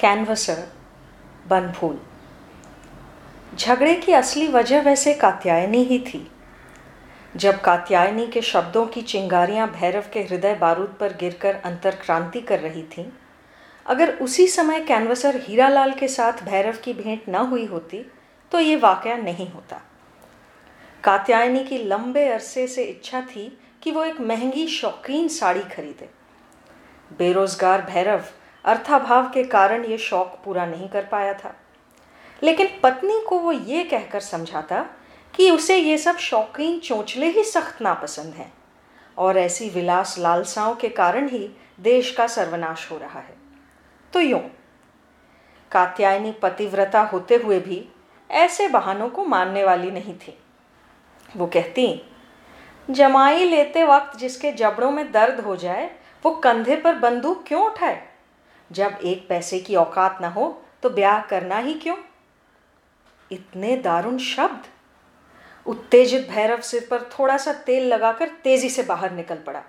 कैनवसर बनफूल झगड़े की असली वजह वैसे कात्यायनी ही थी। जब कात्यायनी के शब्दों की चिंगारियाँ भैरव के हृदय बारूद पर गिरकर अंतर क्रांति कर रही थीं, अगर उसी समय कैनवसर हीरालाल के साथ भैरव की भेंट न हुई होती तो ये वाक़ नहीं होता। कात्यायनी की लंबे अरसे से इच्छा थी कि वो एक महँगी शौकीन साड़ी खरीदे। बेरोजगार भैरव अर्थाभाव के कारण ये शौक पूरा नहीं कर पाया था। लेकिन पत्नी को वो ये कहकर समझाता कि उसे ये सब शौकीन चोंचले ही सख्त नापसंद हैं और ऐसी विलास लालसाओं के कारण ही देश का सर्वनाश हो रहा है। तो यूँ, कात्यायनी पतिव्रता होते हुए भी ऐसे बहानों को मानने वाली नहीं थी। वो कहती, जमाई लेते वक्त जिसके जबड़ों में दर्द हो जाए, वो कंधे पर बंदूक क्यों उठाए? जब एक पैसे की औकात ना हो तो ब्याह करना ही क्यों? इतने दारुण शब्द। उत्तेजित भैरव सिर पर थोड़ा सा तेल लगाकर तेज़ी से बाहर निकल पड़ा।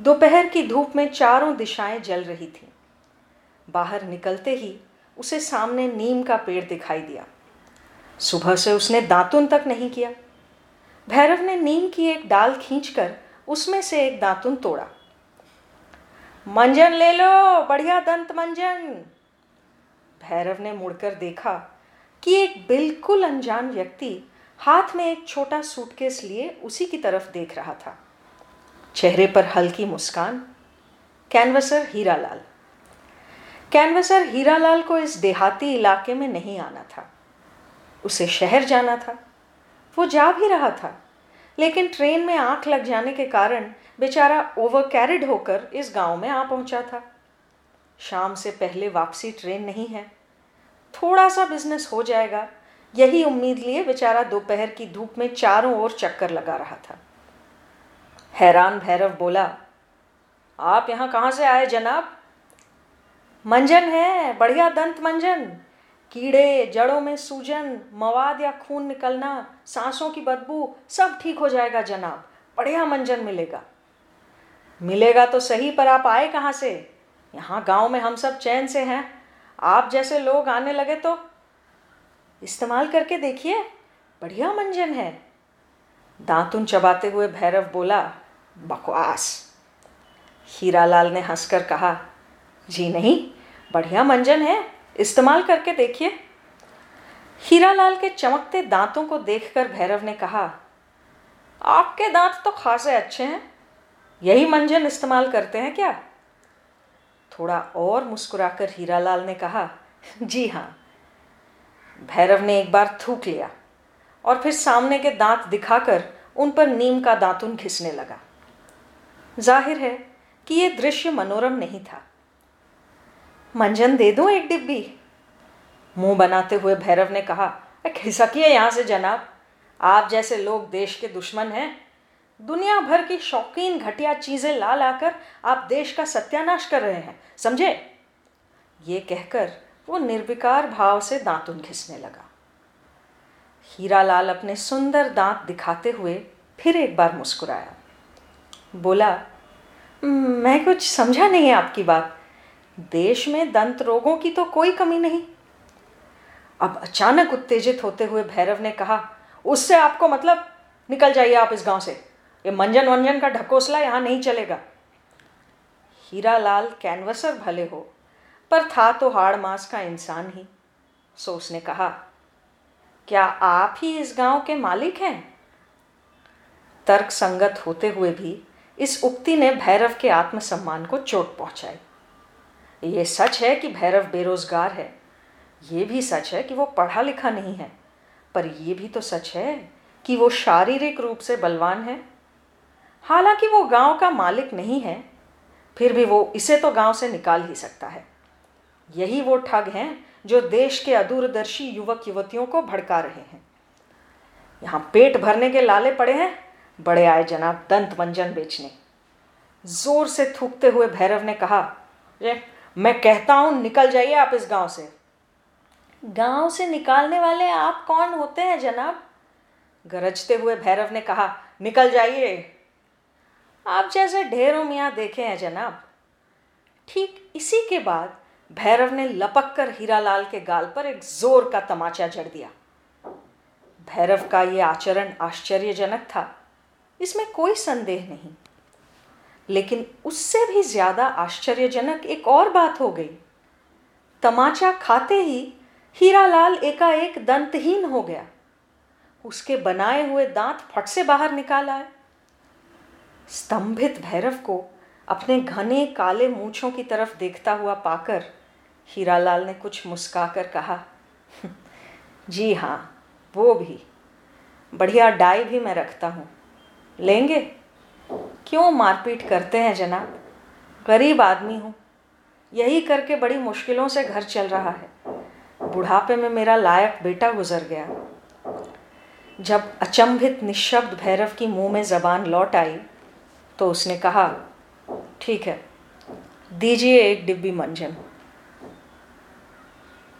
दोपहर की धूप में चारों दिशाएँ जल रही थीं। बाहर निकलते ही उसे सामने नीम का पेड़ दिखाई दिया। सुबह से उसने दांतुन तक नहीं किया। भैरव ने नीम की एक डाल खींचकर उसमें से एक दांतुन तोड़ा। मंजन ले लो, बढ़िया दंत मंजन। भैरव ने मुड़कर देखा कि एक बिल्कुल अनजान व्यक्ति हाथ में एक छोटा सूटकेस लिए उसी की तरफ़ देख रहा था। चेहरे पर हल्की मुस्कान। कैनवसर हीरालाल। कैनवसर हीरालाल को इस देहाती इलाके में नहीं आना था। उसे शहर जाना था। वो जा भी रहा था। लेकिन ट्रेन में आँख लग जाने के कारण बेचारा ओवर कैरिड होकर इस गाँव में आ पहुँचा था। शाम से पहले वापसी ट्रेन नहीं है। थोड़ा सा बिज़नेस हो जाएगा, यही उम्मीद लिए बेचारा दोपहर की धूप में चारों ओर चक्कर लगा रहा था। हैरान भैरव बोला, आप यहाँ कहाँ से आए जनाब? मंजन है, बढ़िया दंत मंजन। कीड़े, जड़ों में सूजन, मवाद या खून निकलना, सांसों की बदबू, सब ठीक हो जाएगा जनाब। बढ़िया मंजन मिलेगा। मिलेगा तो सही, पर आप आए कहाँ से? यहाँ गाँव में हम सब चैन से हैं। आप जैसे लोग आने लगे तो इस्तेमाल करके देखिए। बढ़िया मंजन है। दांतुन चबाते हुए भैरव बोला, बकवास। हीरालाल ने हंसकर कहा, जी नहीं, बढ़िया मंजन है। इस्तेमाल करके देखिए। हीरालाल के चमकते दांतों को देखकर भैरव ने कहा, आपके दांत तो खासे अच्छे हैं। यही मंजन इस्तेमाल करते हैं क्या? थोड़ा और मुस्कुराकर हीरालाल ने कहा, जी हाँ। भैरव ने एक बार थूक लिया और फिर सामने के दांत दिखाकर उन पर नीम का दांतुन घिसने लगा। ज़ाहिर है कि यह दृश्य मनोरम नहीं था। मंजन दे दूँ एक डिब्बी? मुँह बनाते हुए भैरव ने कहा खिसकिए यहाँ से जनाब? आप जैसे लोग देश के दुश्मन हैं। दुनिया भर की शौकीन घटिया चीज़ें ला लाकर आप देश का सत्यानाश कर रहे हैं, समझे? ये कहकर वो निर्विकार भाव से दांतुन घिसने लगा। हीरा लाल अपने सुंदर दांत दिखाते हुए फिर एक बार मुस्कुराया। बोला, मैं कुछ समझा नहीं आपकी बात। देश में दंत रोगों की तो कोई कमी नहीं। अब अचानक उत्तेजित होते हुए भैरव ने कहा, उससे आपको मतलब? निकल जाइए आप इस गाँव से। ये मंजन वंजन का ढकोसला यहाँ नहीं चलेगा हीरा लाल कैनवसर भले हो, पर था तो हाड़ मास का इंसान ही। सो उसने कहा, क्या आप ही इस गाँव के मालिक हैं? तर्क संगत होते हुए भी इस उक्ति ने भैरव के आत्मसम्मान को चोट पहुंचाई। ये सच है कि भैरव बेरोजगार है। ये भी सच है कि वो पढ़ा लिखा नहीं है। पर यह भी तो सच है कि वो शारीरिक रूप से बलवान है। हालाँकि वो गाँव का मालिक नहीं है, फिर भी वो इसे तो गाँव से निकाल ही सकता है। यही वो ठग हैं जो देश के अदूरदर्शी युवक युवतियों को भड़का रहे हैं। यहाँ पेट भरने के लाले पड़े हैं, बड़े आए जनाब दंत मंजन बेचने। ज़ोर से थूकते हुए भैरव ने कहा, ये मैं कहता हूँ निकल जाइए आप इस गाँव से। गाँव से निकालने वाले आप कौन होते हैं जनाब? गरजते हुए भैरव ने कहा निकल जाइए। आप जैसे ढेरों मियाँ देखे हैं जनाब। ठीक इसी के बाद भैरव ने लपक कर हीरालाल के गाल पर एक ज़ोर का तमाचा जड़ दिया। भैरव का यह आचरण आश्चर्यजनक था। इसमें कोई संदेह नहीं। लेकिन उससे भी ज़्यादा आश्चर्यजनक एक और बात हो गई। तमाचा खाते ही हीरालाल एकाएक दंतहीन हो गया। उसके बनाए हुए दांत फट से बाहर निकाल आए। स्तंभित भैरव को अपने घने काले मूछों की तरफ़ देखता हुआ पाकर हीरालाल ने कुछ मुस्काकर कहा, जी हाँ वो भी। बढ़िया डाई भी मैं रखता हूँ। लेंगे? क्यों मारपीट करते हैं जनाब? गरीब आदमी हूँ। यही करके बड़ी मुश्किलों से घर चल रहा है। बुढ़ापे में मेरा लायक बेटा गुजर गया। जब अचंभित निशब्द भैरव की मुँह में जबान लौट आई तो उसने कहा, ठीक है, दीजिए एक डिब्बी मंजन।